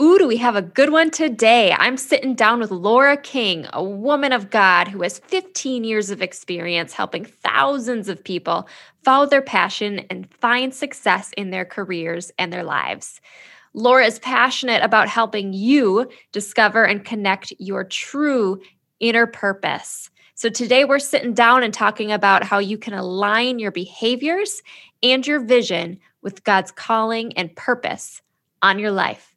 Ooh, do we have a good one today? I'm sitting down with Laura King, a woman of God who has 15 years of experience helping thousands of people follow their passion and find success in their careers and their lives. Laura is passionate about helping you discover and connect your true inner purpose. So, today we're sitting down and talking about how you can align your behaviors and your vision with God's calling and purpose on your life.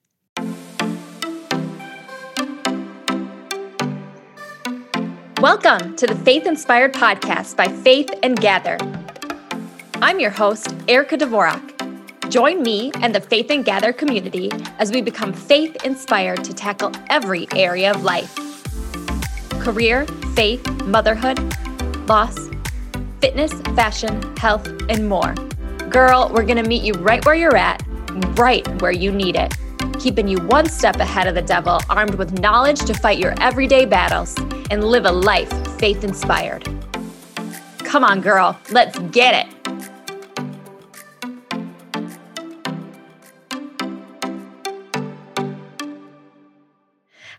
Welcome to the Faith Inspired Podcast by Faith and Gather. I'm your host, Erica Dvorak. Join me and the Faith and Gather community as we become faith inspired to tackle every area of life career, faith, motherhood, loss, fitness, fashion, health, and more. Girl, we're going to meet you right where you're at, right where you need it keeping you one step ahead of the devil, armed with knowledge to fight your everyday battles and live a life faith inspired. Come on, girl, let's get it.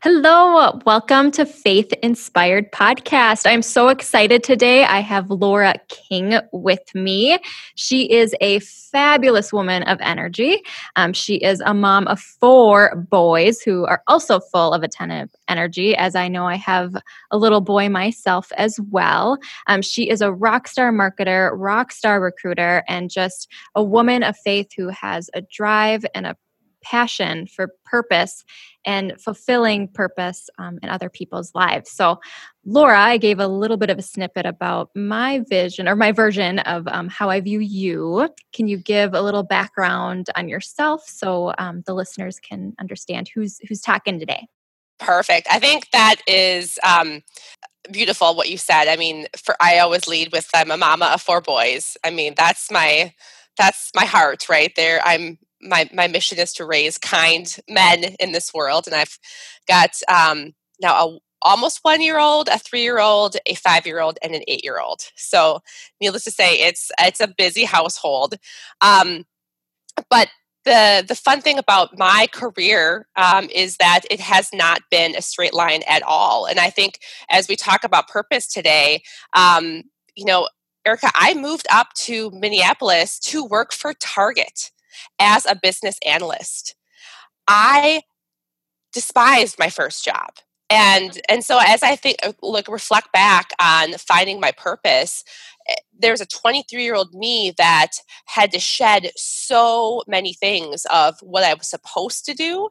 Hello, welcome to Faith Inspired Podcast. I'm so excited today. I have Laura King with me. She is a fabulous woman of energy. Um, she is a mom of four boys who are also full of attentive energy, as I know I have a little boy myself as well. Um, she is a rock star marketer, rock star recruiter, and just a woman of faith who has a drive and a passion for purpose and fulfilling purpose um, in other people's lives. So, Laura, I gave a little bit of a snippet about my vision or my version of um, how I view you. Can you give a little background on yourself so um, the listeners can understand who's who's talking today? Perfect. I think that is um, beautiful what you said. I mean, for I always lead with I'm a mama of four boys. I mean, that's my that's my heart right there. I'm my my mission is to raise kind men in this world, and I've got um, now a almost one year old, a three year old, a five year old, and an eight year old. So, needless to say, it's it's a busy household. Um, but the the fun thing about my career um, is that it has not been a straight line at all. And I think as we talk about purpose today, um, you know, Erica, I moved up to Minneapolis to work for Target as a business analyst. I despised my first job. And and so as I think look reflect back on finding my purpose, eh, there's a 23 year old me that had to shed so many things of what I was supposed to do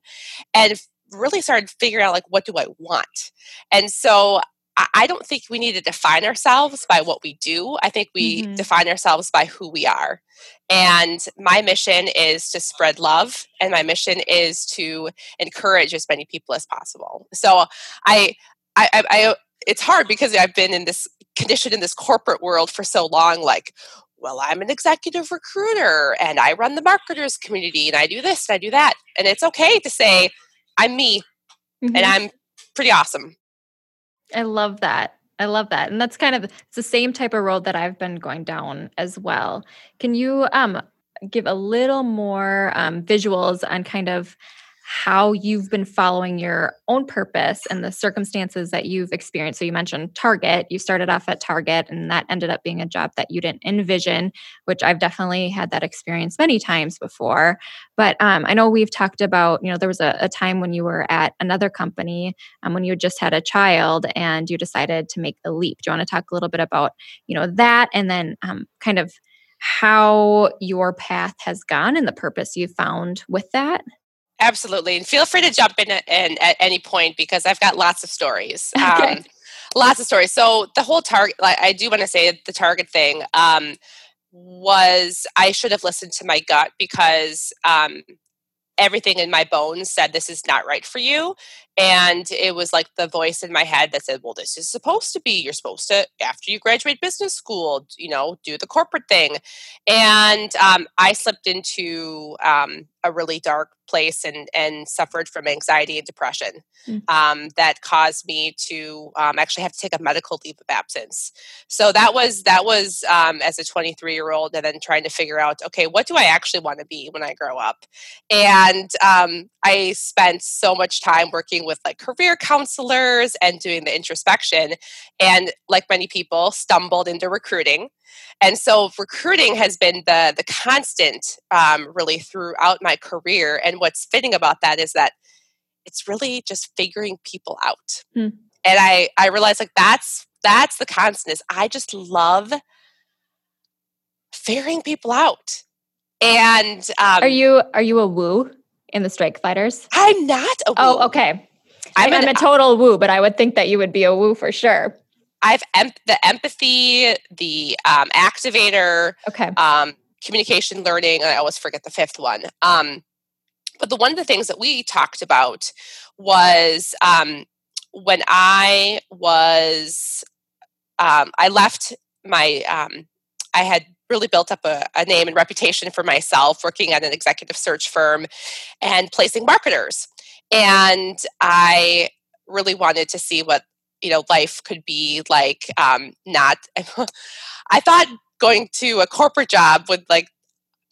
and really started figuring out like what do I want. And so I don't think we need to define ourselves by what we do. I think we mm-hmm. define ourselves by who we are. And my mission is to spread love, and my mission is to encourage as many people as possible. So I, I, I, I it's hard because I've been in this condition in this corporate world for so long. Like, well, I'm an executive recruiter, and I run the marketers community, and I do this, and I do that, and it's okay to say I'm me, mm-hmm. and I'm pretty awesome. I love that. I love that. And that's kind of it's the same type of road that I've been going down as well. Can you um give a little more um, visuals on kind of how you've been following your own purpose and the circumstances that you've experienced. So, you mentioned Target. You started off at Target, and that ended up being a job that you didn't envision, which I've definitely had that experience many times before. But um, I know we've talked about, you know, there was a, a time when you were at another company um, when you just had a child and you decided to make the leap. Do you want to talk a little bit about, you know, that and then um, kind of how your path has gone and the purpose you found with that? Absolutely. And feel free to jump in, in at any point because I've got lots of stories. Okay. Um, lots of stories. So the whole target, like, I do want to say the target thing um, was I should have listened to my gut because um, everything in my bones said this is not right for you and it was like the voice in my head that said well this is supposed to be you're supposed to after you graduate business school you know do the corporate thing. And um, i slipped into um, a really dark place and and suffered from anxiety and depression mm. um, that caused me to um, actually have to take a medical leave of absence. So that was that was um, as a 23 year old and then trying to figure out okay what do i actually want to be when i grow up? And um, i spent so much time working with like career counselors and doing the introspection and like many people stumbled into recruiting. And so recruiting has been the the constant um, really throughout my career and what's fitting about that is that it's really just figuring people out. Hmm. and i i realized like that's that's the constant is i just love figuring people out. And um, are you are you a woo in the StrengthsFinders? I'm not a oh, woo. oh okay I'm, I'm an, a total woo, but I would think that you would be a woo for sure. I've em- the empathy, the um, activator, okay, um, communication, learning. I always forget the fifth one. Um, but the one of the things that we talked about was um, when I was um, I left my um, I had really built up a, a, name and reputation for myself working at an executive search firm and placing marketers and I really wanted to see what you know life could be like um not i thought going to a corporate job would like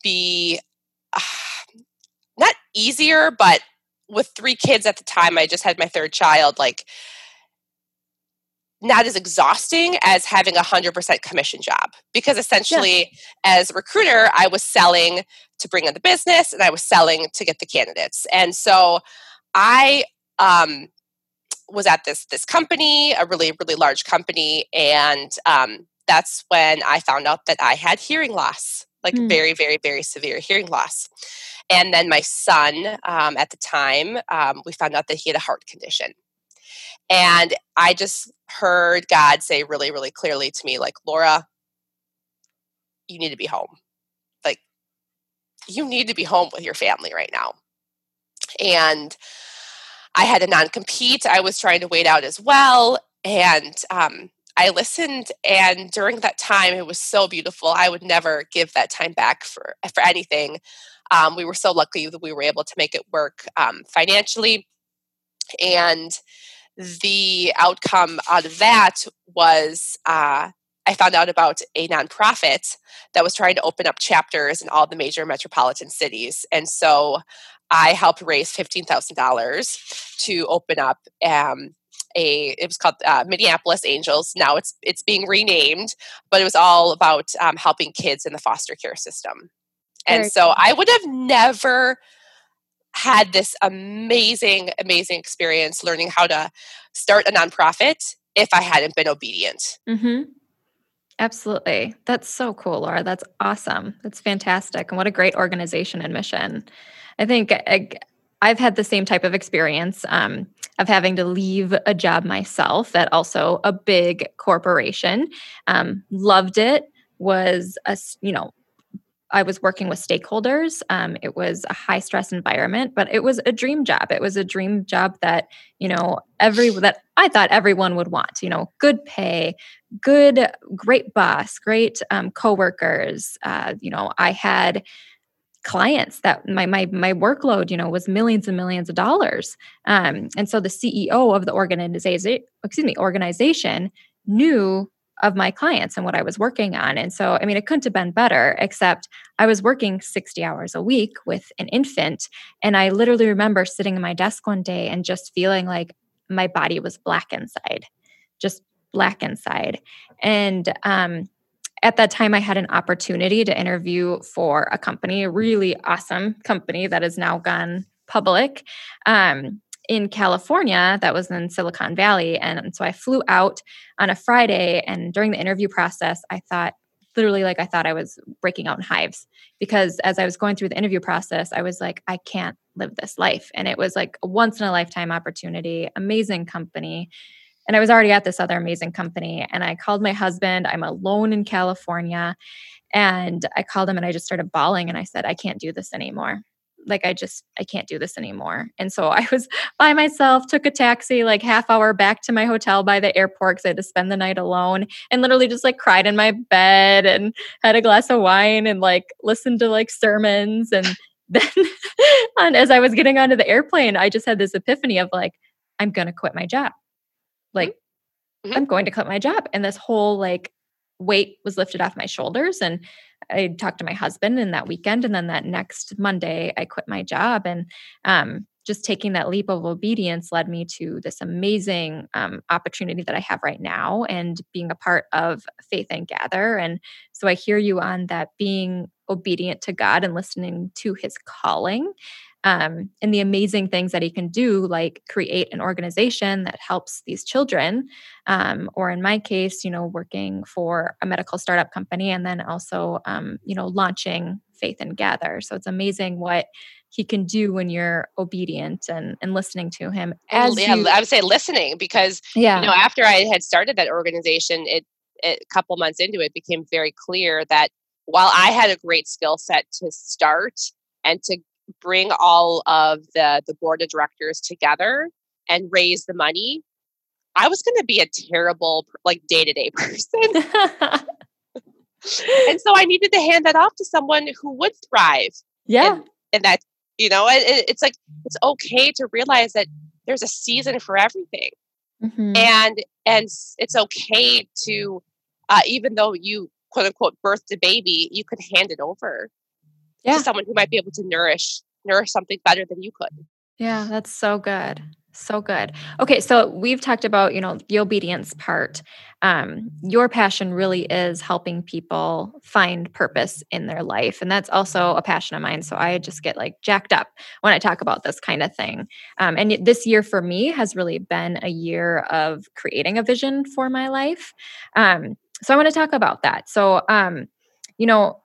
be uh, not easier but with three kids at the time i just had my third child like not as exhausting as having a 100% commission job because essentially yeah. as a recruiter i was selling to bring in the business and i was selling to get the candidates and so i um, was at this this company, a really really large company, and um, that's when I found out that I had hearing loss, like mm. very very very severe hearing loss. And then my son, um, at the time, um, we found out that he had a heart condition. And I just heard God say really, really clearly to me, like, Laura, you need to be home. Like, you need to be home with your family right now. And I had a non compete. I was trying to wait out as well. And um, I listened, and during that time, it was so beautiful. I would never give that time back for for anything. Um, we were so lucky that we were able to make it work um, financially, and the outcome out of that was uh, I found out about a nonprofit that was trying to open up chapters in all the major metropolitan cities, and so I helped raise fifteen thousand dollars to open up um, a. It was called uh, Minneapolis Angels. Now it's it's being renamed, but it was all about um, helping kids in the foster care system. And Very so cool. I would have never had this amazing, amazing experience learning how to start a nonprofit if I hadn't been obedient. Mm-hmm. Absolutely. That's so cool, Laura. That's awesome. That's fantastic. And what a great organization and mission. I think I've had the same type of experience um, of having to leave a job myself at also a big corporation. Um, loved it. Was a you know I was working with stakeholders. Um, it was a high stress environment, but it was a dream job. It was a dream job that you know every that I thought everyone would want. You know, good pay, good, great boss, great um, coworkers. Uh, you know, I had clients that my my my workload you know was millions and millions of dollars. Um, and so the ceo of the organization excuse me organization knew of my clients and what i was working on. And so i mean it couldn't have been better except i was working 60 hours a week with an infant and i literally remember sitting in my desk one day and just feeling like my body was black inside just black inside. And um at that time i had an opportunity to interview for a company a really awesome company that has now gone public um, in california that was in silicon valley. And so i flew out on a friday and during the interview process i thought literally like i thought i was breaking out in hives. Because as i was going through the interview process i was like i can't live this life. And it was like a once in a lifetime opportunity amazing company and I was already at this other amazing company. And I called my husband. I'm alone in California. And I called him and I just started bawling and I said, I can't do this anymore. like I just I can't do this anymore. And so I was by myself, took a taxi like half hour back to my hotel by the airport because I had to spend the night alone and literally just like cried in my bed and had a glass of wine and like listened to like sermons and then and as I was getting onto the airplane, I just had this epiphany of like, I'm gonna quit my job. Like mm-hmm. I'm going to quit my job. And this whole like weight was lifted off my shoulders and I talked to my husband in that weekend, and then that next Monday, I quit my job. And um, just taking that leap of obedience led me to this amazing um, opportunity that I have right now and being a part of Faith and Gather. And so I hear you on that being obedient to God and listening to his calling um, and the amazing things that he can do, like create an organization that helps these children, um, or in my case, you know, working for a medical startup company, and then also, um, you know, launching Faith and Gather. So it's amazing what he can do when you're obedient and, and listening to him. As yeah, you, I would say listening because yeah. you know after I had started that organization, it, it a couple months into it became very clear that while I had a great skill set to start and to bring all of the the board of directors together and raise the money i was going to be a terrible like day-to-day person. And so i needed to hand that off to someone who would thrive yeah. and that you know it, it's like it's okay to realize that there's a season for everything. Mm-hmm. and and it's okay to uh, even though you quote unquote birthed a baby you could hand it over yeah. to someone who might be able to nourish nourish something better than you could. Yeah, that's so good. So good. Okay, so we've talked about, you know, the obedience part. Um, your passion really is helping people find purpose in their life. And that's also a passion of mine. So I just get like jacked up when I talk about this kind of thing. Um, and this year for me has really been a year of creating a vision for my life. Um, so I want to talk about that. So, um, you know,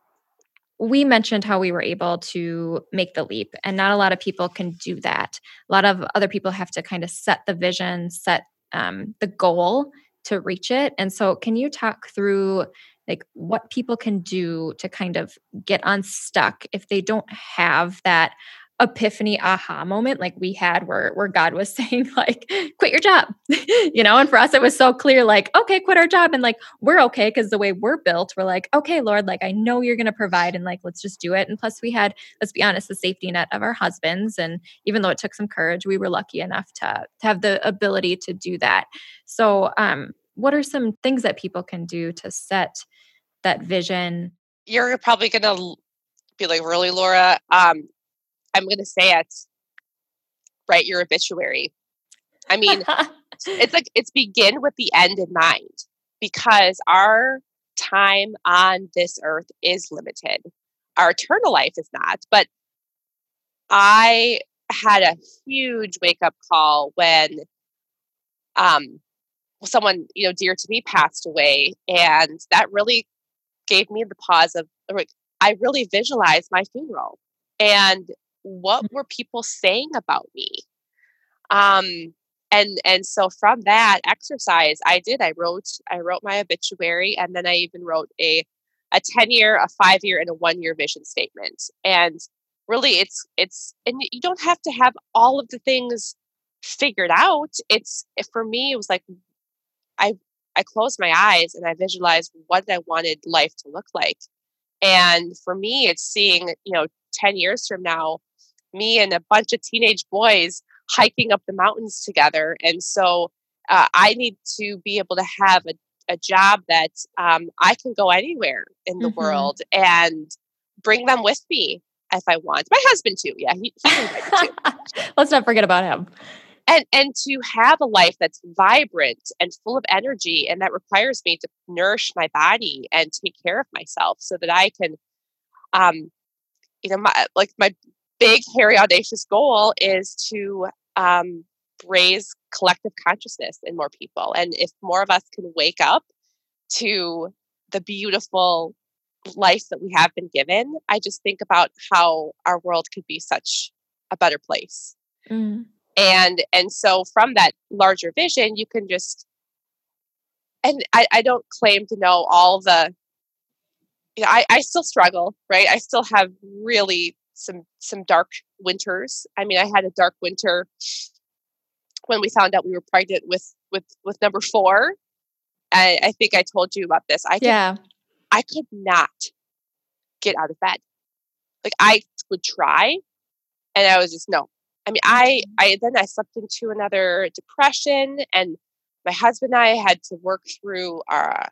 we mentioned how we were able to make the leap, and not a lot of people can do that. A lot of other people have to kind of set the vision, set um, the goal to reach it. And so, can you talk through like what people can do to kind of get unstuck if they don't have that epiphany aha moment like we had where where God was saying like quit your job you know and for us it was so clear like okay quit our job and like we're okay because the way we're built we're like okay lord like I know you're going to provide and like let's just do it and plus we had let's be honest the safety net of our husbands and even though it took some courage we were lucky enough to to have the ability to do that. So um what are some things that people can do to set that vision? You're probably going to be like really laura? Um I'm going to say it, write your obituary. I mean, it's like it's begin with the end in mind because our time on this earth is limited. Our eternal life is not. But I had a huge wake up call when um, someone you know dear to me passed away, and that really gave me the pause of I really visualized my funeral, and what mm-hmm. were people saying about me? Um and and so from that exercise i did i wrote i wrote my obituary and then i even wrote a a 10 year a 5 year and a 1 year vision statement. And really it's it's and you don't have to have all of the things figured out. It's for me it was like i i closed my eyes and i visualized what i wanted life to look like. And for me it's seeing you know 10 years from now me and a bunch of teenage boys hiking up the mountains together. And so uh, I need to be able to have a, a job that um, I can go anywhere in the mm-hmm. world and bring them with me if I want. My husband too. Yeah, he, he too. Let's not forget about him. And and to have a life that's vibrant and full of energy, and that requires me to nourish my body and take care of myself so that I can, um, you know, my like my big, hairy, audacious goal is to um, raise collective consciousness in more people. And if more of us can wake up to the beautiful life that we have been given, I just think about how our world could be such a better place. Mm. And and so from that larger vision, you can just and I, I don't claim to know all the you know, I, I still struggle, right? I still have really some some dark winters. I mean, I had a dark winter when we found out we were pregnant with with with number four. I, I think I told you about this. I could, yeah. I could not get out of bed. Like I would try, and I was just no. I mean, I mm. I then I slept into another depression, and my husband and I had to work through our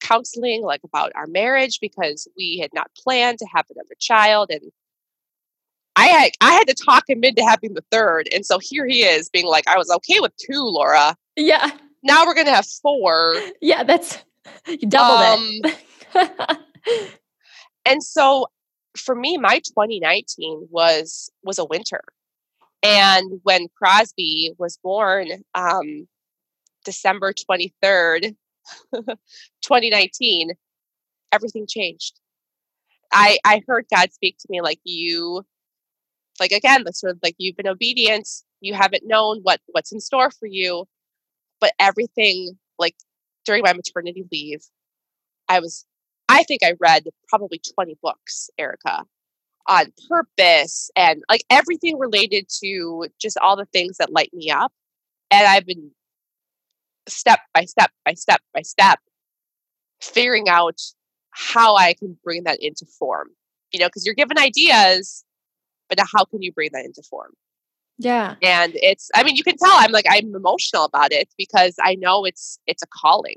counseling, like about our marriage, because we had not planned to have another child, and I had I had to talk him into having the third, and so here he is being like, I was okay with two, Laura. Yeah. Now we're gonna have four. Yeah, that's you doubled um, it. and so for me, my 2019 was was a winter. And when Crosby was born, um, December 23rd, 2019, everything changed. I I heard God speak to me like you like again, the sort of like you've been obedient, you haven't known what what's in store for you, but everything like during my maternity leave, I was I think I read probably 20 books, Erica, on purpose and like everything related to just all the things that light me up. And I've been step by step by step by step figuring out how I can bring that into form. You know, because you're given ideas but how can you bring that into form? Yeah. And it's I mean you can tell I'm like I'm emotional about it because I know it's it's a calling.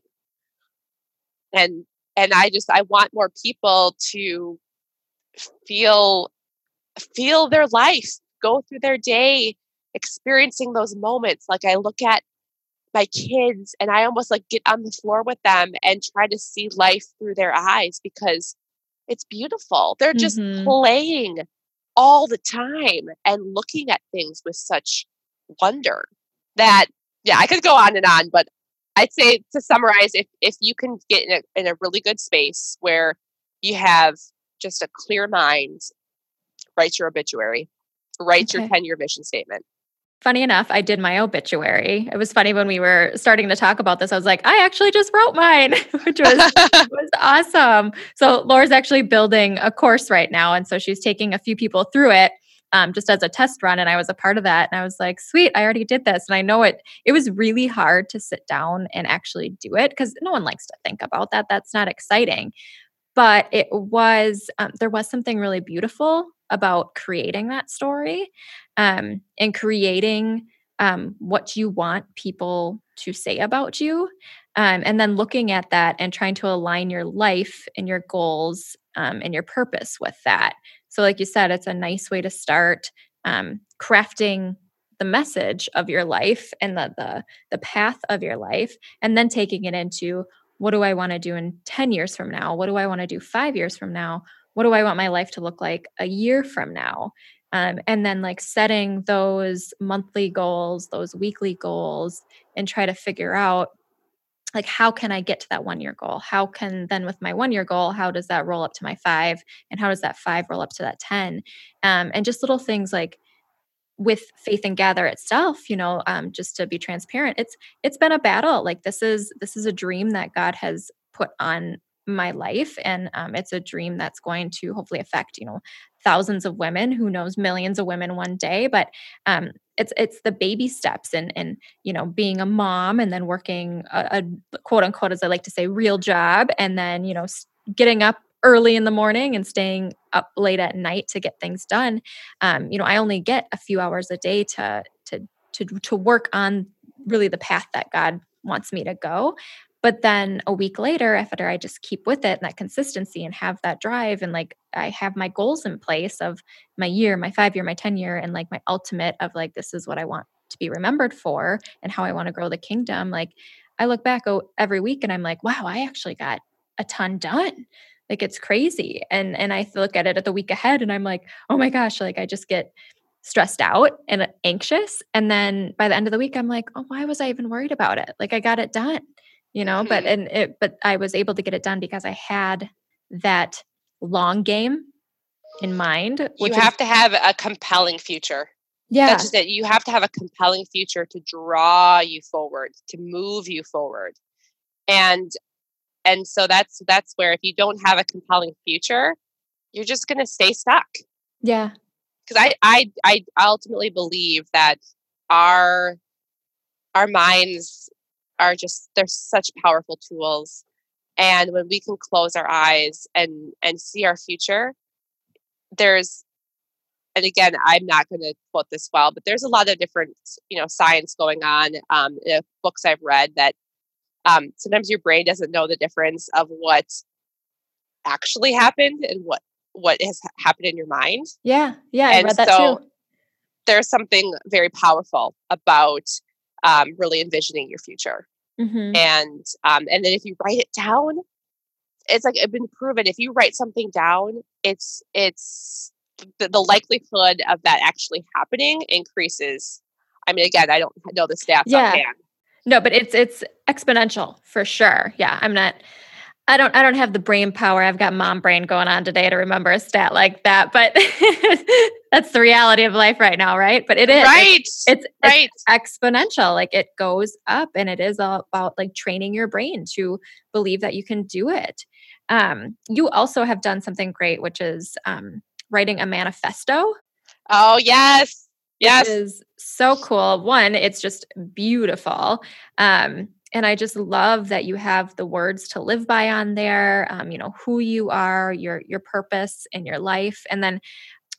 And and I just I want more people to feel feel their life, go through their day experiencing those moments like I look at my kids and I almost like get on the floor with them and try to see life through their eyes because it's beautiful. They're just mm-hmm. playing all the time and looking at things with such wonder that yeah i could go on and on but i'd say to summarize if if you can get in a, in a really good space where you have just a clear mind write your obituary write okay. your 10 year vision statement Funny enough, I did my obituary. It was funny when we were starting to talk about this. I was like, I actually just wrote mine, which was was awesome. So Laura's actually building a course right now, and so she's taking a few people through it um, just as a test run, and I was a part of that. And I was like, sweet, I already did this, and I know it. It was really hard to sit down and actually do it because no one likes to think about that. That's not exciting, but it was. Um, there was something really beautiful about creating that story um, and creating um, what you want people to say about you. Um, and then looking at that and trying to align your life and your goals um, and your purpose with that. So, like you said, it's a nice way to start um, crafting the message of your life and the, the the path of your life, and then taking it into what do I want to do in 10 years from now? What do I want to do five years from now? What do I want my life to look like a year from now? Um, and then like setting those monthly goals, those weekly goals, and try to figure out like how can I get to that one year goal? How can then with my one year goal, how does that roll up to my five? And how does that five roll up to that 10? Um, and just little things like with faith and gather itself you know um, just to be transparent it's it's been a battle like this is this is a dream that god has put on my life and um, it's a dream that's going to hopefully affect you know thousands of women. Who knows? Millions of women one day but um, it's it's the baby steps and and you know being a mom and then working a, a quote unquote as i like to say real job and then you know getting up early in the morning and staying up late at night to get things done. Um, you know i only get a few hours a day to to to to work on really the path that god wants me to go but then a week later, after I just keep with it and that consistency and have that drive and like I have my goals in place of my year, my five year, my 10 year, and like my ultimate of like, this is what I want to be remembered for and how I want to grow the kingdom. Like I look back oh, every week and I'm like, wow, I actually got a ton done. Like it's crazy. And and I look at it at the week ahead and I'm like, oh my gosh, like I just get stressed out and anxious. And then by the end of the week, I'm like, oh, why was I even worried about it? Like I got it done you know mm-hmm. but and it but i was able to get it done because i had that long game in mind you have is, to have a compelling future. Yeah. that's just it. You have to have a compelling future to draw you forward to move you forward. And and so that's that's where if you don't have a compelling future you're just going to stay stuck. Yeah. Because I, I I ultimately believe that our our minds are just they're such powerful tools. And when we can close our eyes and and see our future there's and again i'm not going to quote this well but there's a lot of different you know science going on um, in books i've read that um, sometimes your brain doesn't know the difference of what actually happened and what what has happened in your mind. Yeah yeah i and read that so too. there's something very powerful about um, really envisioning your future Mhm. and um, and then if you write it down it's like it's been proven if you write something down it's it's the, the likelihood of that actually happening increases i mean again i don't know the stats Yeah. offhand No, but it's it's exponential for sure. Yeah, I'm not I don't I don't have the brain power. I've got mom brain going on today to remember a stat like that, but that's the reality of life right now, right? But it is right It's, it's right exponential. Like it goes up and it is all about like training your brain to believe that you can do it. Um, you also have done something great, which is um, writing a manifesto oh yes yes is so cool. One, it's just beautiful. Um, and I just love that you have the words to live by on there. Um, you know who you are, your your purpose in your life, and then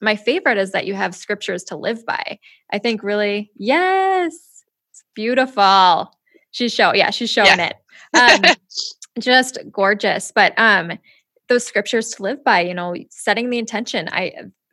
my favorite is that you have scriptures to live by. I think really, yes, it's beautiful. She's show, yeah, she's showing it. Um, just gorgeous. But um, those scriptures to live by, you know, setting the intention. I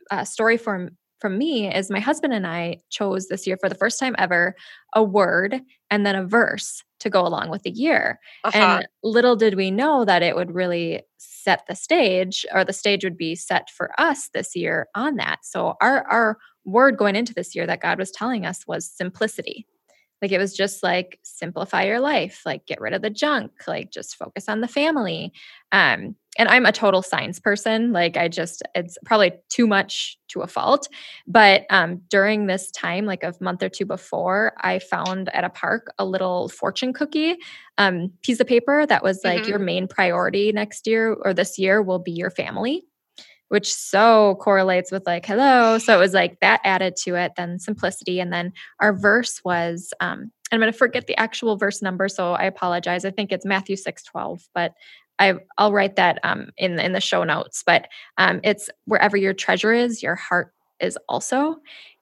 a story from from me is my husband and I chose this year for the first time ever a word and then a verse to go along with the year. uh-huh. And little did we know that it would really set the stage or the stage would be set for us this year on that. So our our word going into this year that God was telling us was simplicity. Like it was just like simplify your life, like get rid of the junk, like just focus on the family. Um and I'm a total science person. Like I just it's probably too much to a fault. But um during this time, like a month or two before, I found at a park a little fortune cookie um, piece of paper that was like Mhm. your main priority next year or this year will be your family which so correlates with like hello. So it was like that added to it then simplicity and then our verse was um i'm going to forget the actual verse number so i apologize. I think it's matthew 6 12 but I, I'll write that um, in in the show notes, but um, it's wherever your treasure is, your heart is also,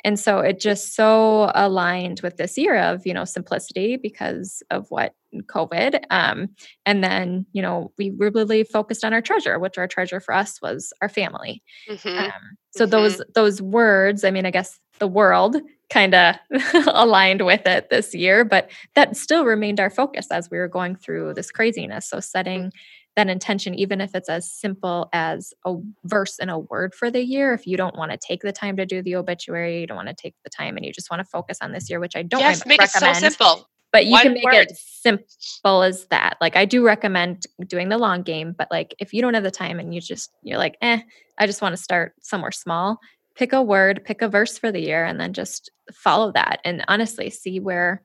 and so it just so aligned with this year of you know simplicity because of what COVID, um, and then you know we really focused on our treasure, which our treasure for us was our family. Mhm. Um, so those those words, I mean, I guess the world kind of aligned with it this year, but that still remained our focus as we were going through this craziness. So setting that intention, even if it's as simple as a verse and a word for the year, if you don't want to take the time to do the obituary, you don't want to take the time, and you just want to focus on this year, which I don't yes make it so simple but you can make word. it simple as that like i do recommend doing the long game but like if you don't have the time and you just you're like eh i just want to start somewhere small pick a word pick a verse for the year and then just follow that and honestly see where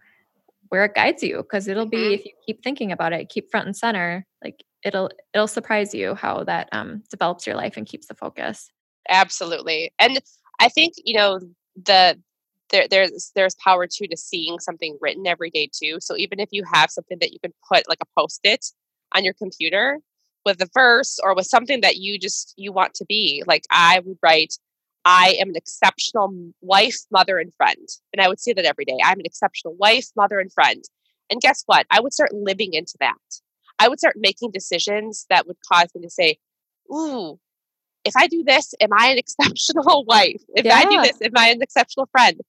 where it guides you because it'll be Mhm. if you keep thinking about it keep front and center like it'll it'll surprise you how that um develops your life and keeps the focus. Absolutely and i think you know the there, there's there's power too to seeing something written every day too so even if you have something that you can put like a post-it on your computer with a verse or with something that you just you want to be like i would write i am an exceptional wife mother and friend and i would say that every day i'm an exceptional wife mother and friend and guess what? I would start living into that i would start making decisions that would cause me to say ooh if I do this, am I an exceptional wife? If I do this, am I an exceptional friend?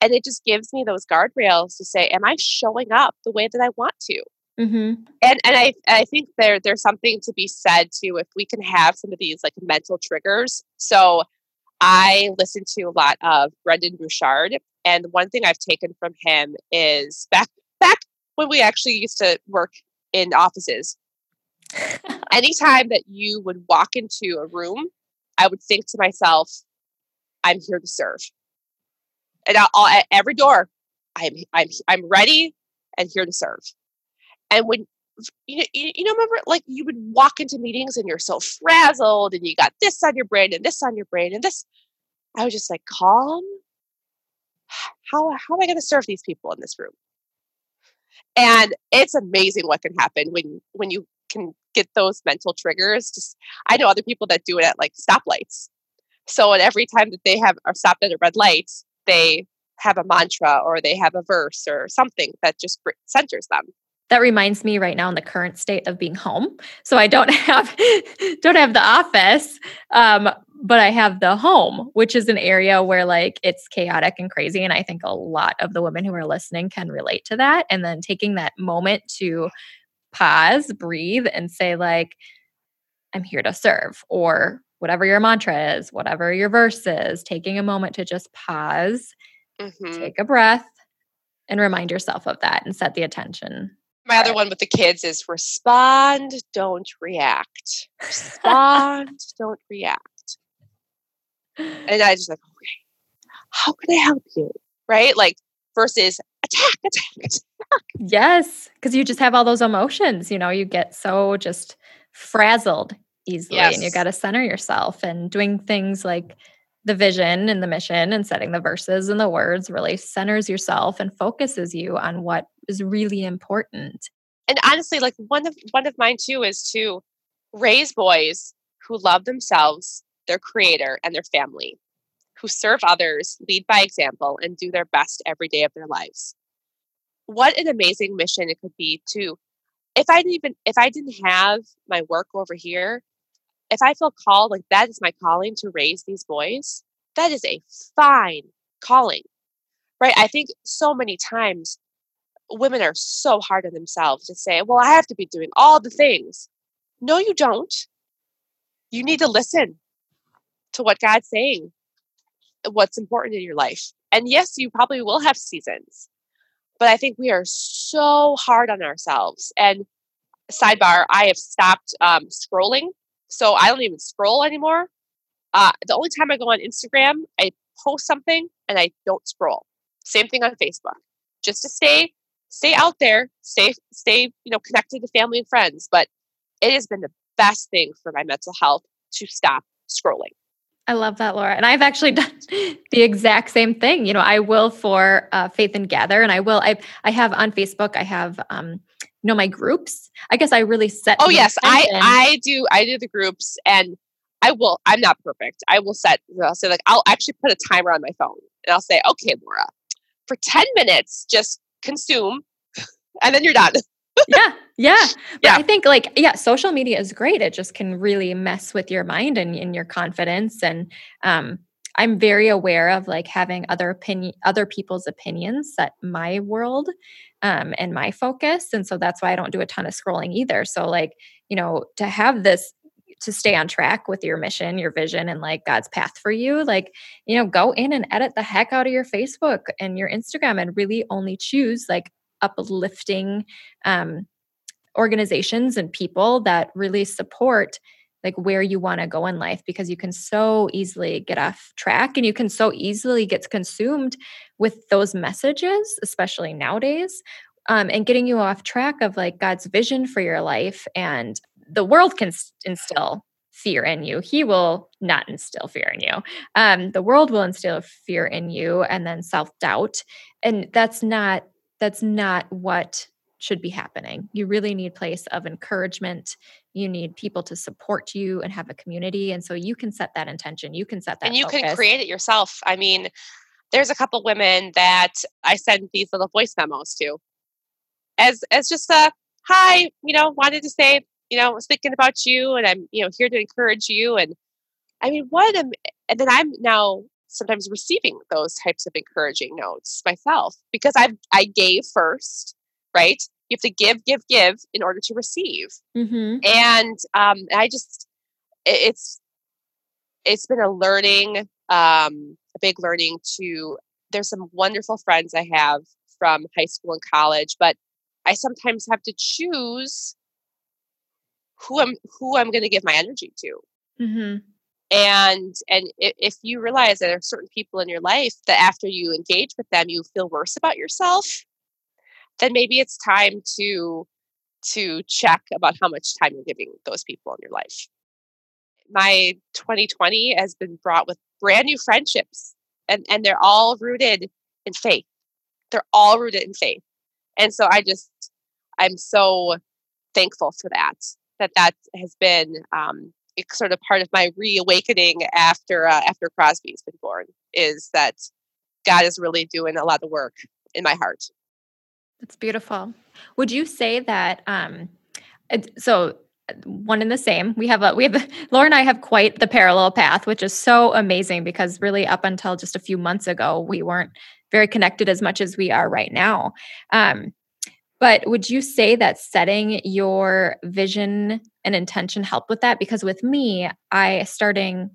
And it just gives me those guardrails to say, am I showing up the way that I want to? mm-hmm. And and I I think there there's something to be said too if we can have some of these like mental triggers. So I listen to a lot of Brendon Burchard, and one thing I've taken from him is back back when we actually used to work in offices. Anytime that you would walk into a room, I would think to myself, "I'm here to serve." And I'll, I'll, at every door, I'm I'm I'm ready and here to serve. And when you know, you, you know, remember, like you would walk into meetings and you're so frazzled, and you got this on your brain and this on your brain and this. I was just like, calm. How how am I going to serve these people in this room? And it's amazing what can happen when when you can get those mental triggers. Just I know other people that do it at like stoplights. So at every time that they have are stopped at a red light, they have a mantra or they have a verse or something that just centers them that reminds me right now in the current state of being home so i don't have don't have the office um, but i have the home which is an area where like it's chaotic and crazy and i think a lot of the women who are listening can relate to that and then taking that moment to pause breathe and say like i'm here to serve or whatever your mantra is whatever your verse is taking a moment to just pause mm-hmm. take a breath and remind yourself of that and set the attention my other one with the kids is respond, don't react. Respond, don't react. And I just like, okay, how can I help you? Right? Like versus attack, attack, attack. Yes, because you just have all those emotions. You know, you get so just frazzled easily, yes. and you got to center yourself and doing things like the vision and the mission and setting the verses and the words really centers yourself and focuses you on what is really important. And honestly, like one of one of mine too is to raise boys who love themselves, their creator, and their family, who serve others, lead by example, and do their best every day of their lives. What an amazing mission it could be to if I didn't even if I didn't have my work over here, if I feel called, like that is my calling to raise these boys, that is a fine calling, right? I think so many times women are so hard on themselves to say, well, I have to be doing all the things. No, you don't. You need to listen to what God's saying, what's important in your life. And yes, you probably will have seasons, but I think we are so hard on ourselves. And sidebar, I have stopped um, scrolling so I don't even scroll anymore. Uh, the only time I go on Instagram, I post something and I don't scroll. Same thing on Facebook, just to stay stay out there, stay stay you know connected to family and friends. But it has been the best thing for my mental health to stop scrolling. I love that, Laura. And I've actually done the exact same thing. You know, I will for uh, Faith and Gather, and I will. I I have on Facebook. I have um, you know my groups i guess i really set oh yes i i do i do the groups and i will i'm not perfect i will set i'll say like i'll actually put a timer on my phone and i'll say okay laura for 10 minutes just consume and then you're done yeah yeah but yeah i think like yeah social media is great it just can really mess with your mind and, and your confidence and um I'm very aware of like having other opinion other people's opinions set my world um, and my focus. And so that's why I don't do a ton of scrolling either. So, like, you know, to have this to stay on track with your mission, your vision, and like God's path for you, like, you know, go in and edit the heck out of your Facebook and your Instagram and really only choose like uplifting um, organizations and people that really support like where you want to go in life because you can so easily get off track and you can so easily get consumed with those messages especially nowadays um, and getting you off track of like god's vision for your life and the world can instill fear in you. He will not instill fear in you. Um, the world will instill fear in you and then self-doubt. And that's not that's not what should be happening. You really need place of encouragement. You need people to support you and have a community. And so you can set that intention. You can set that. And you focus. can create it yourself. I mean, there's a couple women that I send these little voice memos to as as just a hi, you know, wanted to say, you know, I was thinking about you and I'm, you know, here to encourage you. And I mean, what am and then I'm now sometimes receiving those types of encouraging notes myself because I've I gave first right? You have to give, give, give in order to receive. Mm-hmm. And um, I just, it's, it's been a learning, um, a big learning to, there's some wonderful friends I have from high school and college, but I sometimes have to choose who I'm, who I'm going to give my energy to. Mm-hmm and and if you realize that there are certain people in your life that after you engage with them you feel worse about yourself then maybe it's time to to check about how much time you're giving those people in your life. My 2020 has been brought with brand new friendships and and they're all rooted in faith. They're all rooted in faith. And so i just i'm so thankful for that that that has been um, sort of part of my reawakening after uh, after crosby's been born is that god is really doing a lot of work in my heart that's beautiful would you say that um so one and the same. We have a we have Laura and I have quite the parallel path, which is so amazing because really up until just a few months ago, we weren't very connected as much as we are right now. Um, but would you say that setting your vision and intention help with that? Because with me, I starting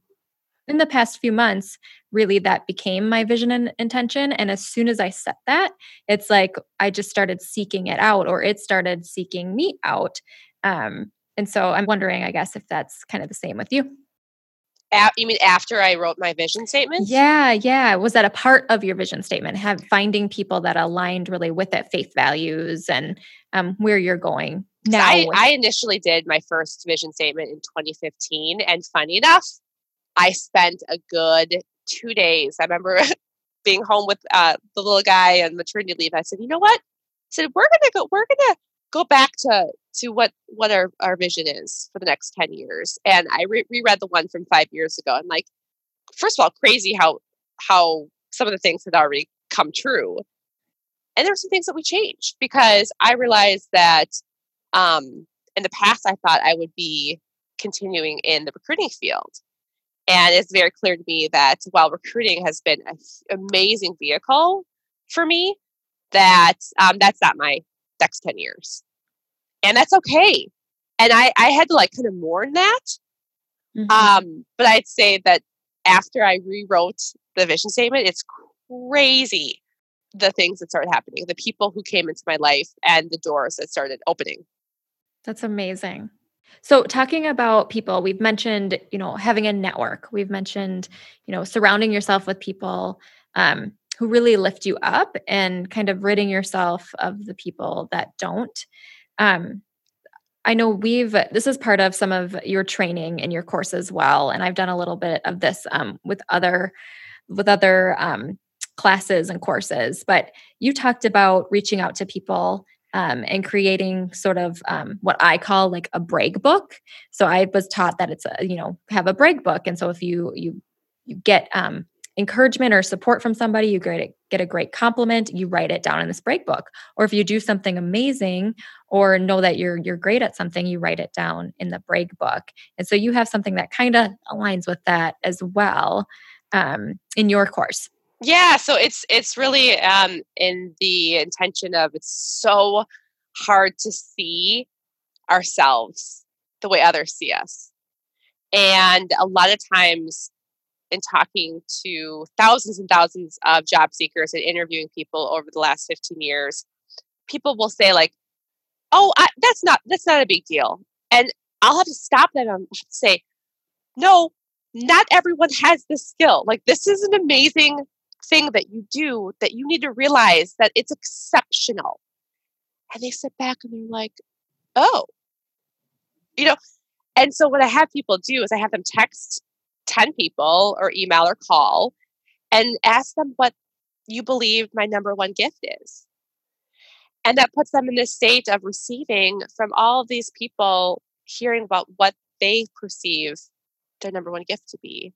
in the past few months, really that became my vision and intention. And as soon as I set that, it's like I just started seeking it out, or it started seeking me out. Um, and so I'm wondering, I guess, if that's kind of the same with you. You mean after I wrote my vision statement? Yeah, yeah. Was that a part of your vision statement? Have finding people that aligned really with it, faith values, and um, where you're going now? I, I initially did my first vision statement in 2015, and funny enough, I spent a good two days. I remember being home with uh, the little guy on maternity leave. I said, "You know what?" I said, "We're gonna go. We're gonna go back to to what what our, our vision is for the next 10 years and i re- reread the one from five years ago and like first of all crazy how how some of the things had already come true and there were some things that we changed because i realized that um, in the past i thought i would be continuing in the recruiting field and it's very clear to me that while recruiting has been an amazing vehicle for me that um, that's not my next 10 years and that's okay. And I, I had to like kind of mourn that. Mm-hmm. Um, but I'd say that after I rewrote the vision statement, it's crazy the things that started happening, the people who came into my life and the doors that started opening. That's amazing. So talking about people, we've mentioned, you know, having a network. We've mentioned, you know, surrounding yourself with people um, who really lift you up and kind of ridding yourself of the people that don't. Um, I know we've, this is part of some of your training in your course as well. And I've done a little bit of this um, with other, with other um, classes and courses, but you talked about reaching out to people um, and creating sort of um, what I call like a brag book. So I was taught that it's a, you know, have a brag book. And so if you, you, you get um, encouragement or support from somebody, you get, get a great compliment, you write it down in this brag book. Or if you do something amazing or know that you're you're great at something, you write it down in the brag book. And so you have something that kind of aligns with that as well um, in your course. Yeah, so it's it's really um, in the intention of it's so hard to see ourselves the way others see us. And a lot of times in talking to thousands and thousands of job seekers and interviewing people over the last 15 years, people will say like, "Oh, I, that's not that's not a big deal," and I'll have to stop them and say, "No, not everyone has this skill. Like this is an amazing thing that you do that you need to realize that it's exceptional." And they sit back and they're like, "Oh, you know." And so what I have people do is I have them text 10 people or email or call and ask them what you believe my number one gift is. And that puts them in this state of receiving from all of these people hearing about what they perceive their number one gift to be.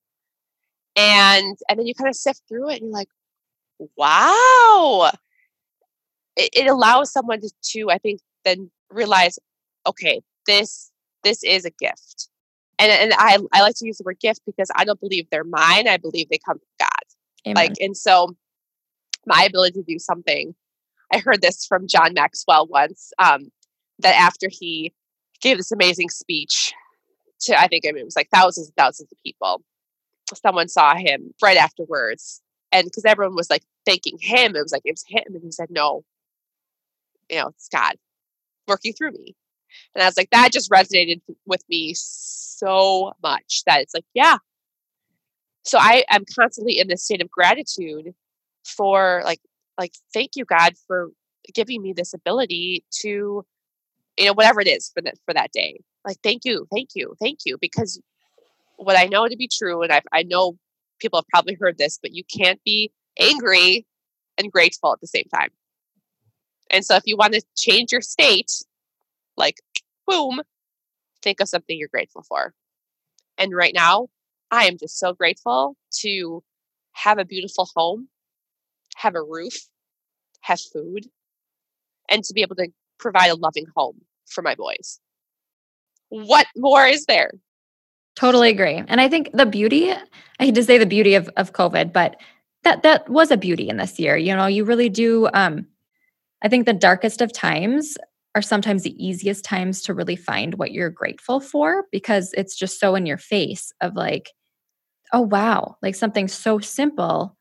And and then you kind of sift through it and you're like, wow. It, it allows someone to, to, I think, then realize, okay, this this is a gift and and I I like to use the word gift because I don't believe they're mine. I believe they come from God. Amen. Like and so my ability to do something. I heard this from John Maxwell once um, that after he gave this amazing speech to I think it was like thousands and thousands of people, someone saw him right afterwards, and because everyone was like thanking him, it was like it was him, and he said, "No, you know, it's God working through me." And I was like, that just resonated with me so much that it's like, yeah. So I am constantly in this state of gratitude for like, like, thank you, God, for giving me this ability to, you know, whatever it is for that for that day. Like, thank you, thank you, thank you, because what I know to be true, and i I know people have probably heard this, but you can't be angry and grateful at the same time. And so if you want to change your state, like boom, think of something you're grateful for. And right now, I am just so grateful to have a beautiful home, have a roof, have food, and to be able to provide a loving home for my boys. What more is there? Totally agree. And I think the beauty, I hate to say the beauty of, of COVID, but that that was a beauty in this year. You know, you really do um I think the darkest of times are sometimes the easiest times to really find what you're grateful for because it's just so in your face of like, oh, wow, like something so simple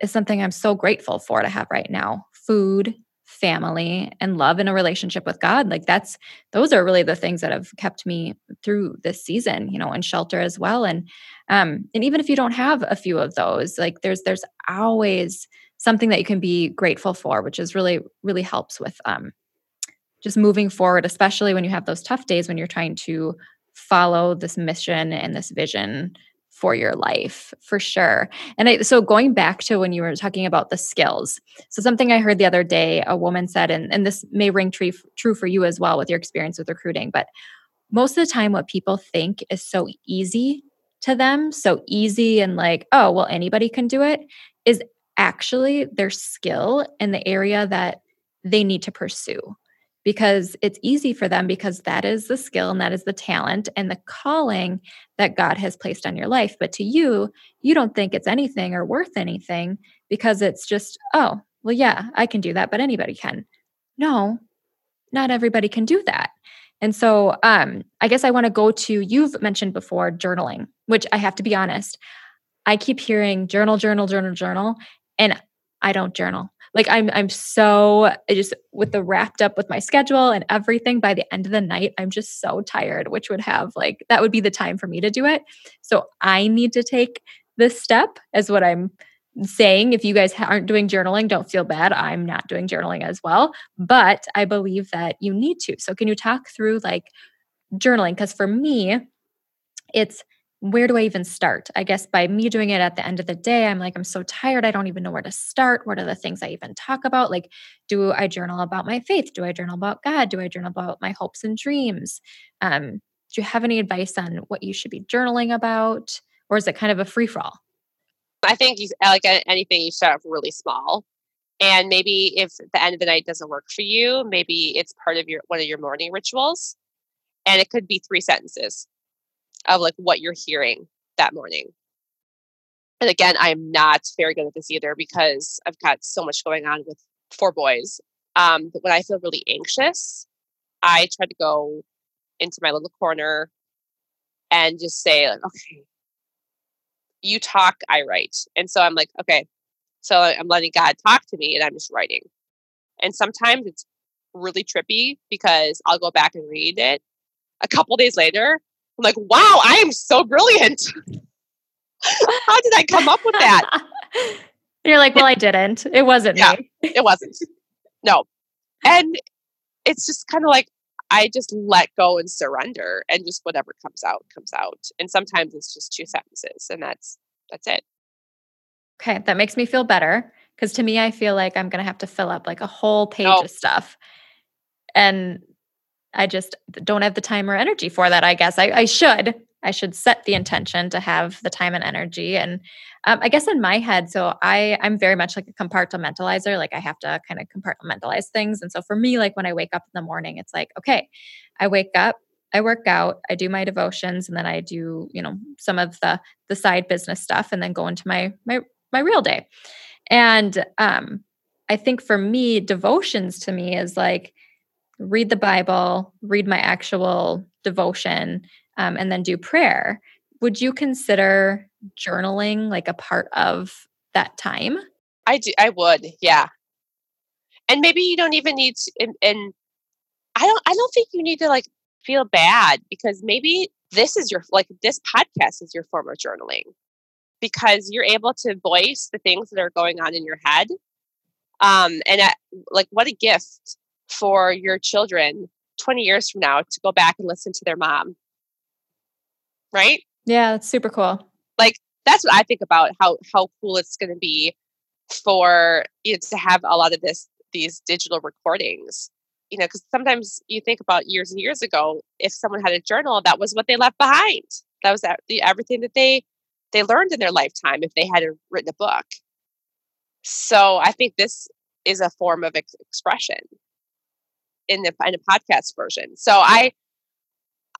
is something I'm so grateful for to have right now food, family, and love in a relationship with God. Like, that's those are really the things that have kept me through this season, you know, and shelter as well. And, um, and even if you don't have a few of those, like, there's, there's always something that you can be grateful for, which is really, really helps with, um, just moving forward, especially when you have those tough days when you're trying to follow this mission and this vision for your life for sure. And I, so going back to when you were talking about the skills. So something I heard the other day, a woman said, and, and this may ring true, true for you as well with your experience with recruiting, but most of the time what people think is so easy to them, so easy and like, oh, well, anybody can do it, is actually their skill in the area that they need to pursue because it's easy for them because that is the skill and that is the talent and the calling that God has placed on your life. But to you, you don't think it's anything or worth anything because it's just, oh, well, yeah, I can do that, but anybody can. No, not everybody can do that. And so um, I guess I want to go to you've mentioned before journaling, which I have to be honest, I keep hearing journal, journal, journal, journal, and I don't journal like i'm i'm so just with the wrapped up with my schedule and everything by the end of the night i'm just so tired which would have like that would be the time for me to do it. So i need to take this step as what i'm saying. If you guys aren't doing journaling don't feel bad. I'm not doing journaling as well but i believe that you need to. So can you talk through like journaling? Because for me it's where do I even start? I guess by me doing it at the end of the day, I'm like, I'm so tired. I don't even know where to start. What are the things I even talk about? Like, do I journal about my faith? Do I journal about God? Do I journal about my hopes and dreams? Um, do you have any advice on what you should be journaling about? Or is it kind of a free for all? I think you, like anything, you start off really small. And maybe if the end of the night doesn't work for you, maybe it's part of your one of your morning rituals. And it could be three sentences of like what you're hearing that morning. And again, I'm not very good at this either because I've got so much going on with four boys. Um, but when I feel really anxious, I try to go into my little corner and just say, like, okay, you talk, I write. And so I'm like, okay, so I'm letting God talk to me and I'm just writing. And sometimes it's really trippy because I'll go back and read it a couple days later I'm like, wow, I am so brilliant. How did I come up with that? You're like, well, I didn't. It wasn't yeah, me. it wasn't. No. And it's just kind of like I just let go and surrender and just whatever comes out comes out. And sometimes it's just two sentences and that's that's it. Okay, that makes me feel better because to me I feel like I'm going to have to fill up like a whole page no. of stuff. And I just don't have the time or energy for that. I guess I, I should. I should set the intention to have the time and energy. And um, I guess in my head, so I I'm very much like a compartmentalizer. Like I have to kind of compartmentalize things. And so for me, like when I wake up in the morning, it's like okay, I wake up, I work out, I do my devotions, and then I do you know some of the the side business stuff, and then go into my my my real day. And um, I think for me, devotions to me is like read the Bible, read my actual devotion, um, and then do prayer. Would you consider journaling like a part of that time? I do. I would. Yeah. And maybe you don't even need to, and, and I don't. I don't think you need to like feel bad because maybe this is your like this podcast is your form of journaling because you're able to voice the things that are going on in your head um and at, like what a gift for your children 20 years from now to go back and listen to their mom. Right? Yeah, that's super cool. Like that's what I think about how how cool it's going to be for you know, to have a lot of this these digital recordings. You know, because sometimes you think about years and years ago, if someone had a journal, that was what they left behind. That was everything that they they learned in their lifetime if they had written a book. So I think this is a form of ex- expression in the in a podcast version. So I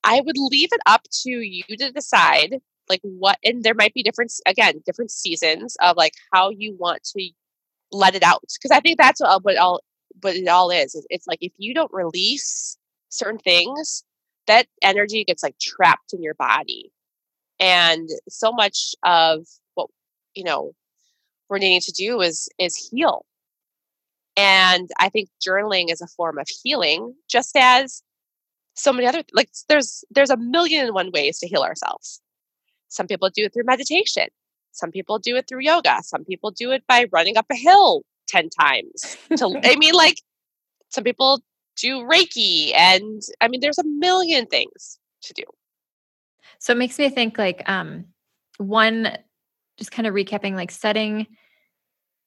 I would leave it up to you to decide like what and there might be different again different seasons of like how you want to let it out because I think that's what, what all what it all is. It's like if you don't release certain things, that energy gets like trapped in your body, and so much of what you know we're needing to do is is heal and I think journaling is a form of healing, just as so many other like there's there's a million and one ways to heal ourselves. Some people do it through meditation. Some people do it through yoga. Some people do it by running up a hill 10 times. To I mean like some people do Reiki and I mean there's a million things to do. So it makes me think like um one just kind of recapping like setting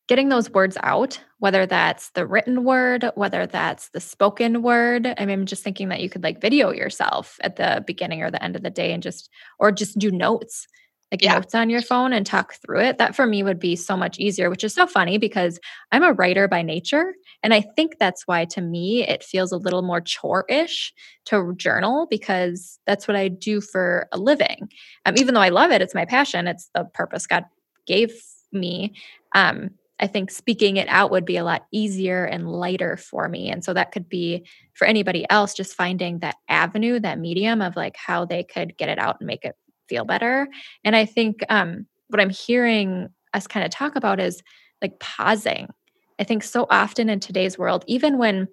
getting those words out, whether that's the written word, whether that's the spoken word. I mean, I'm just thinking that you could like video yourself at the beginning or the end of the day and just, or just do notes, like yeah. notes on your phone and talk through it. That for me would be so much easier, which is so funny because I'm a writer by nature. And I think that's why to me it feels a little more chore ish to journal because that's what I do for a living. Um, even though I love it, it's my passion, it's the purpose God gave me. Um, I think speaking it out would be a lot easier and lighter for me. And so that could be for anybody else just finding that avenue, that medium of like how they could get it out and make it feel better. And I think um, what I'm hearing us kind of talk about is like pausing. I think so often in today's world, even when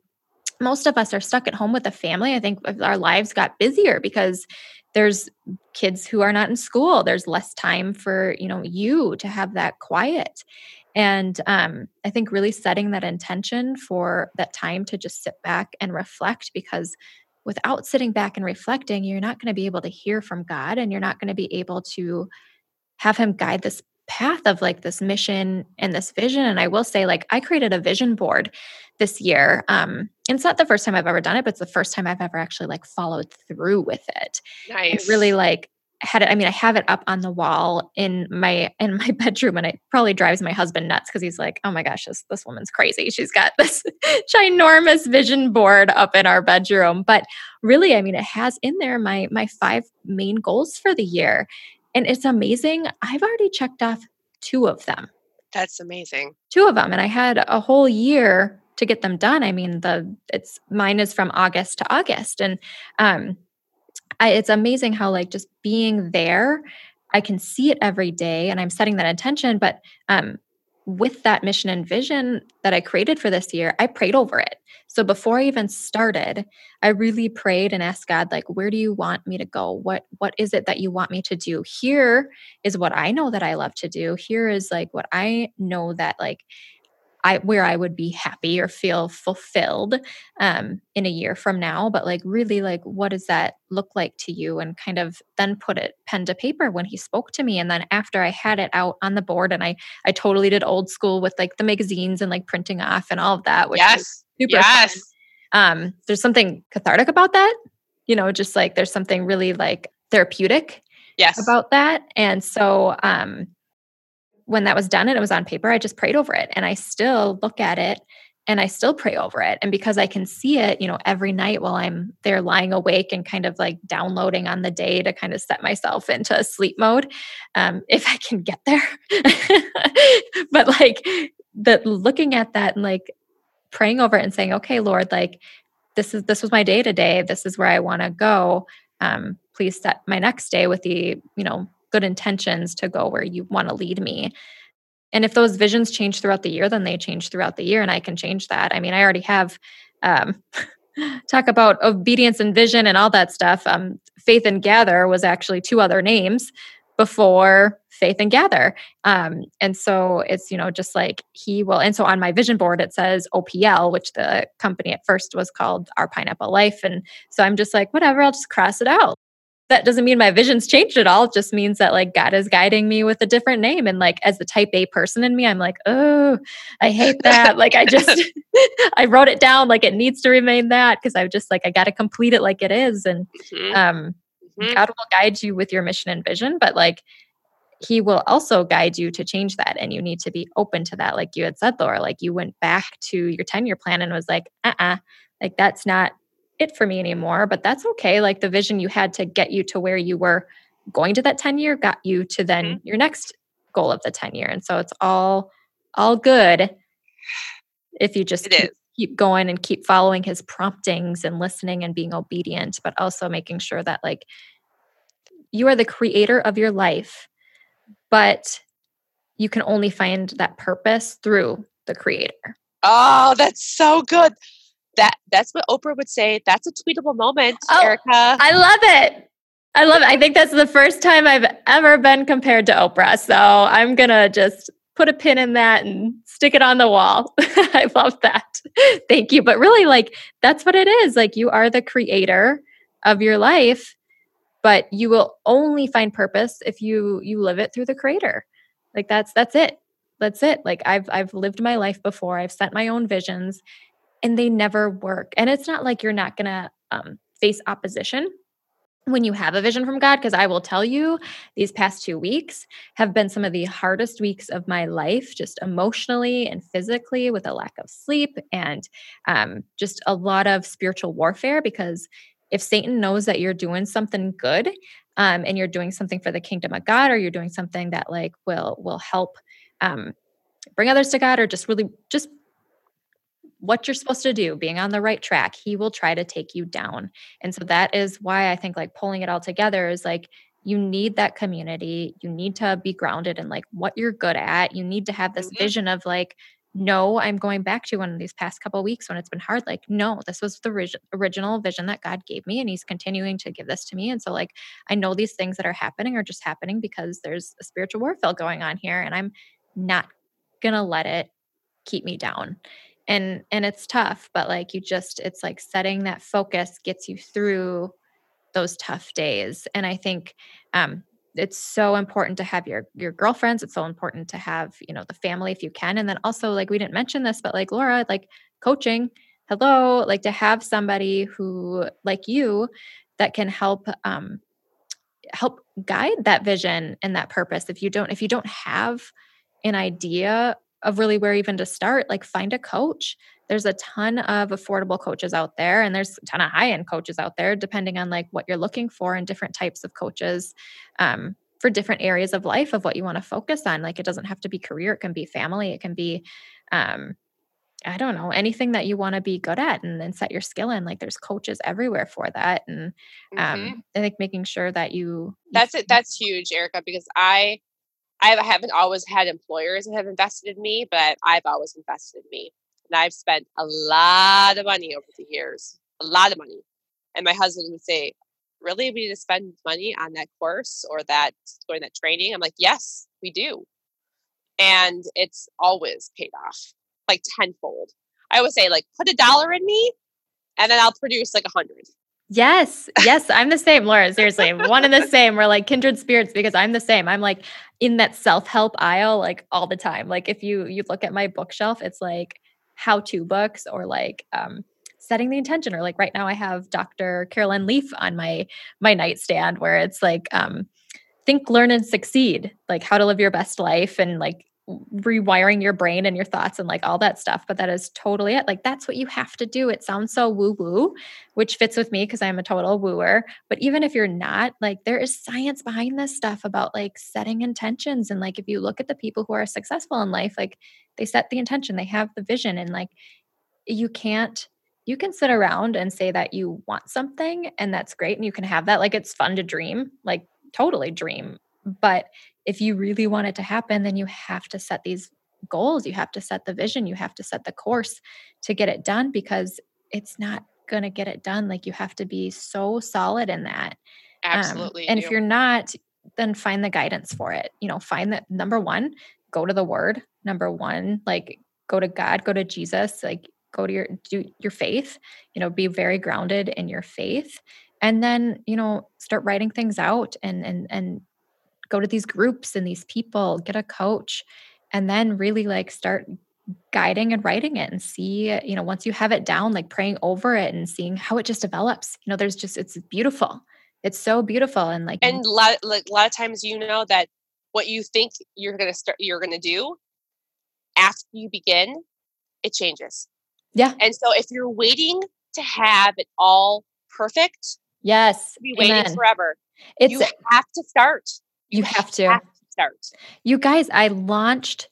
most of us are stuck at home with a family, I think our lives got busier because there's kids who are not in school there's less time for you know you to have that quiet and um, I think really setting that intention for that time to just sit back and reflect because without sitting back and reflecting, you're not going to be able to hear from God and you're not going to be able to have Him guide this path of like this mission and this vision. And I will say, like, I created a vision board this year. Um, and it's not the first time I've ever done it, but it's the first time I've ever actually like followed through with it. Nice. And really like had it i mean i have it up on the wall in my in my bedroom and it probably drives my husband nuts because he's like oh my gosh this this woman's crazy. She's got this ginormous vision board up in our bedroom. But really i mean it has in there my my five main goals for the year and it's amazing. I've already checked off two of them. That's amazing. Two of them and i had a whole year to get them done. I mean the it's mine is from august to august and um I, it's amazing how like just being there i can see it every day and i'm setting that intention but um, with that mission and vision that i created for this year i prayed over it. So before i even started i really prayed and asked god like where do you want me to go? What what is it that you want me to do? Here is what i know that i love to do. Here is like what i know that like I where I would be happy or feel fulfilled um, in a year from now. But like really, like what does that look like to you? And kind of then put it pen to paper when he spoke to me. And then after I had it out on the board, and I I totally did old school with like the magazines and like printing off and all of that. Which yes, super yes. Fun. Um, there's something cathartic about that. You know, just like there's something really like therapeutic yes about that and so um when that was done and it was on paper, I just prayed over it. And I still look at it and I still pray over it. And because I can see it, you know, every night while I'm there lying awake and kind of like downloading on the day to kind of set myself into a sleep mode, um, if I can get there. but like the looking at that and like praying over it and saying, okay, Lord, like this is this was my day today. This is where I want to go. Um, please set my next day with the, you know, good intentions to go where you want to lead me. And if those visions change throughout the year, then they change throughout the year, and I can change that. I mean, I already have um, talk about obedience and vision and all that stuff. Um, Faith and Gather was actually two other names before Faith and Gather. Um, and so it's, you know, just like he will. And so on my vision board, it says OPL, which the company at first was called Our Pineapple Life. And so I'm just like, whatever, I'll just cross it out that doesn't mean my vision's changed at all. It just means that like God is guiding me with a different name. And like as the type A person in me, I'm like, oh, I hate that. like I just I wrote it down like it needs to remain that because I just like I got to complete it like it is. And mm-hmm. um mm-hmm. God will guide you with your mission and vision, but like he will also guide you to change that and you need to be open to that like you had said laura like you went back to your 10 year plan and was like uh-uh like that's not it for me anymore, but that's okay. Like the vision you had to get you to where you were going to that 10 year got you to then mm-hmm. your next goal of the 10 year. And so it's all all good if you just keep, keep going and keep following his promptings and listening and being obedient, but also making sure that like you are the creator of your life, but you can only find that purpose through the creator. Oh, that's so good that that's what Oprah would say. That's a tweetable moment, oh, Erica. I love it. I love it. I think that's the first time I've ever been compared to Oprah. So I'm gonna just put a pin in that and stick it on the wall. I love that. Thank you. But really, like that's what it is. Like you are the creator of your life, but you will only find purpose if you you live it through the creator. Like that's that's it. That's it. Like I've I've lived my life before. I've set my own visions and they never work. And it's not like you're not going to um, face opposition when you have a vision from God, because I will tell you, these past two weeks have been some of the hardest weeks of my life, just emotionally and physically, with a lack of sleep and um, just a lot of spiritual warfare. Because if Satan knows that you're doing something good um, and you're doing something for the kingdom of God, or you're doing something that like will will help um, bring others to God, or just really just what you're supposed to do, being on the right track, he will try to take you down. And so that is why I think like pulling it all together is like you need that community. You need to be grounded in like what you're good at. You need to have this mm-hmm. vision of like, no, I'm going back to one of these past couple weeks when it's been hard. Like, no, this was the rig- original vision that God gave me, and He's continuing to give this to me. And so, like, I know these things that are happening are just happening because there's a spiritual warfare going on here, and I'm not gonna let it keep me down and and it's tough but like you just it's like setting that focus gets you through those tough days and i think um it's so important to have your your girlfriends it's so important to have you know the family if you can and then also like we didn't mention this but like laura like coaching hello like to have somebody who like you that can help um help guide that vision and that purpose if you don't if you don't have an idea of really where even to start, like find a coach. There's a ton of affordable coaches out there and there's a ton of high-end coaches out there depending on like what you're looking for and different types of coaches um, for different areas of life of what you want to focus on. Like it doesn't have to be career, it can be family, it can be um, I don't know, anything that you want to be good at and then set your skill in. Like there's coaches everywhere for that. And um mm-hmm. I think making sure that you That's it. That's huge, Erica, because I I haven't always had employers that have invested in me, but I've always invested in me. And I've spent a lot of money over the years, a lot of money. And my husband would say, Really, we need to spend money on that course or that going that training? I'm like, Yes, we do. And it's always paid off like tenfold. I always say, like, put a dollar in me and then I'll produce like a hundred. Yes, yes, I'm the same, Laura. Seriously, one and the same. We're like kindred spirits because I'm the same. I'm like in that self-help aisle like all the time. Like if you you look at my bookshelf, it's like how-to books or like um setting the intention or like right now I have Dr. Caroline Leaf on my my nightstand where it's like um think, learn and succeed, like how to live your best life and like rewiring your brain and your thoughts and like all that stuff. But that is totally it. Like that's what you have to do. It sounds so woo woo, which fits with me because I'm a total wooer. But even if you're not, like there is science behind this stuff about like setting intentions. And like if you look at the people who are successful in life, like they set the intention, they have the vision, and like you can't you can sit around and say that you want something and that's great and you can have that like it's fun to dream like totally dream but if you really want it to happen, then you have to set these goals. You have to set the vision. You have to set the course to get it done because it's not going to get it done. Like you have to be so solid in that. Um, Absolutely. Um, and if you're not, then find the guidance for it. You know, find that number one, go to the word. Number one, like go to God, go to Jesus. Like go to your do your faith, you know, be very grounded in your faith and then, you know, start writing things out and and and go to these groups and these people, get a coach and then really like start guiding and writing it and see, you know, once you have it down, like praying over it and seeing how it just develops. You know, there's just it's beautiful. It's so beautiful and like and a lot like a lot of times you know that what you think you're gonna start you're gonna do after you begin, it changes. Yeah. And so if you're waiting to have it all perfect, yes, be waiting Amen. forever. It's you have to start. You, have to. have to start. You guys, I launched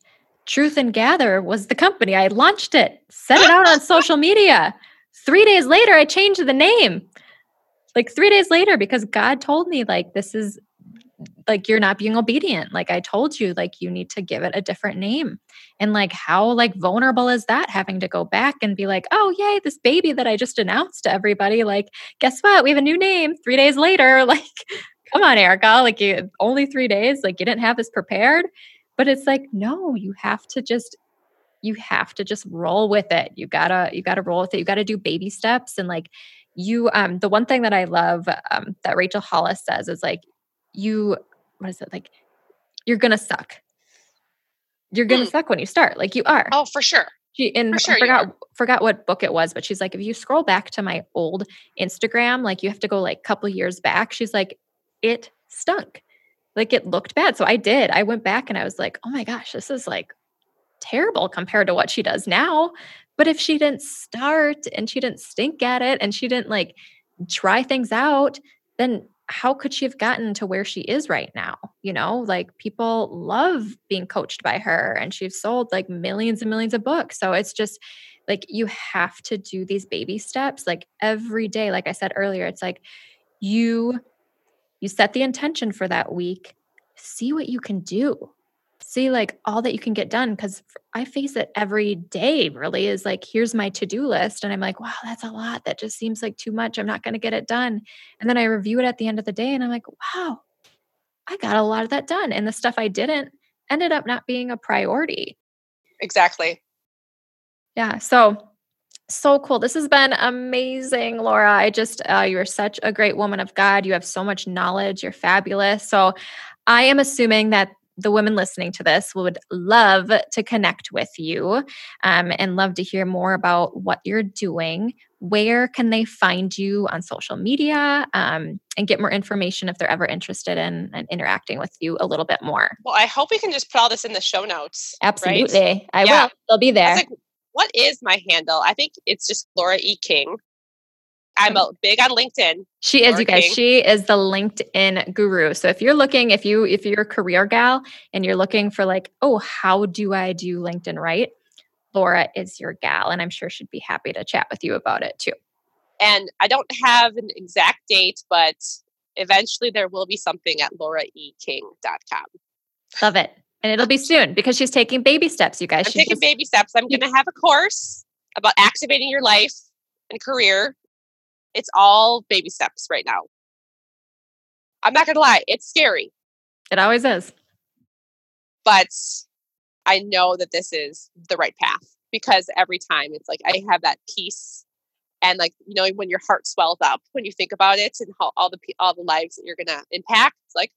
Truth and Gather was the company. I launched it, set it out on social media. Three days later, I changed the name. Like three days later, because God told me, like, this is like you're not being obedient. Like I told you, like you need to give it a different name. And like how like vulnerable is that having to go back and be like, oh yay, this baby that I just announced to everybody, like, guess what? We have a new name three days later. Like, come on, Erica. Like you only three days, like you didn't have this prepared. But it's like, no, you have to just you have to just roll with it. You gotta, you gotta roll with it. You gotta do baby steps. And like you, um, the one thing that I love um, that Rachel Hollis says is like, you, what is it like? You're gonna suck. You're gonna Hmm. suck when you start, like you are. Oh, for sure. She and For sure I forgot forgot what book it was, but she's like, if you scroll back to my old Instagram, like you have to go like a couple years back. She's like, it stunk. Like it looked bad. So I did. I went back and I was like, oh my gosh, this is like terrible compared to what she does now. But if she didn't start and she didn't stink at it and she didn't like try things out, then how could she have gotten to where she is right now? You know, like people love being coached by her and she's sold like millions and millions of books. So it's just like you have to do these baby steps like every day. Like I said earlier, it's like you you set the intention for that week, see what you can do. See like all that you can get done cuz I face it every day really is like here's my to-do list and I'm like, wow, that's a lot. That just seems like too much. I'm not going to get it done. And then I review it at the end of the day and I'm like, wow, I got a lot of that done. And the stuff I didn't ended up not being a priority. Exactly. Yeah. So, so cool. This has been amazing, Laura. I just, uh, you are such a great woman of God. You have so much knowledge. You're fabulous. So, I am assuming that the women listening to this would love to connect with you um, and love to hear more about what you're doing. Where can they find you on social media um, and get more information if they're ever interested in, in interacting with you a little bit more? Well, I hope we can just put all this in the show notes. right? Absolutely. I Yeah. will. They'll be there. What is my handle? I think it's just Laura E. King. I'm a, big on LinkedIn. She is, you guys. Working. She is the LinkedIn guru. So if you're looking, if you if you're a career gal and you're looking for like, oh, how do I do LinkedIn right? Laura is your gal, and I'm sure she'd be happy to chat with you about it too. And I don't have an exact date, but eventually there will be something at lauraeking.com. Love it. And it'll be soon because she's taking baby steps, you guys. I'm She taking just- baby steps. I'm going to have a course about activating your life and career. It's all baby steps right now. I'm not going to lie, it's scary, it always is. but I know that this is the right path because every time it's like I have that peace and like you know when your heart swells up when you think about it and how all the all the lives that you're going to impact it's like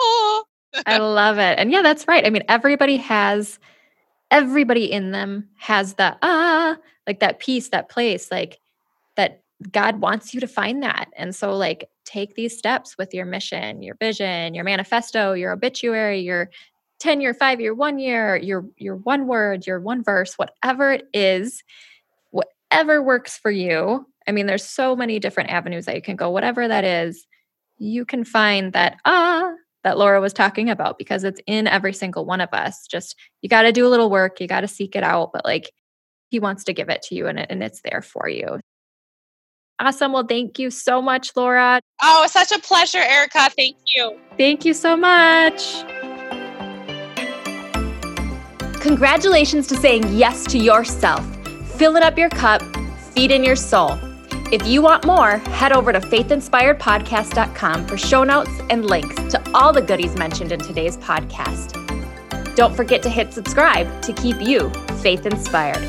oh I love it. And yeah, that's right. I mean, everybody has everybody in them has the ah, like that peace, that place, like that God wants you to find that. And so like take these steps with your mission, your vision, your manifesto, your obituary, your 10 year, 5 year, 1 year, your your one word, your one verse, whatever it is, whatever works for you. I mean, there's so many different avenues that you can go. Whatever that is, you can find that ah that Laura was talking about because it's in every single one of us. Just you got to do a little work, you got to seek it out, but like he wants to give it to you and, it, and it's there for you. Awesome. Well, thank you so much, Laura. oh such a pleasure erica thank you Thank you so much. Congratulations to saying yes to yourself, Fill it up your cup, feed in your soul. If you want more, head over to faithinspiredpodcast.com for show notes and links to all the goodies mentioned in today's podcast. Don't forget to hit subscribe to keep you faith inspired.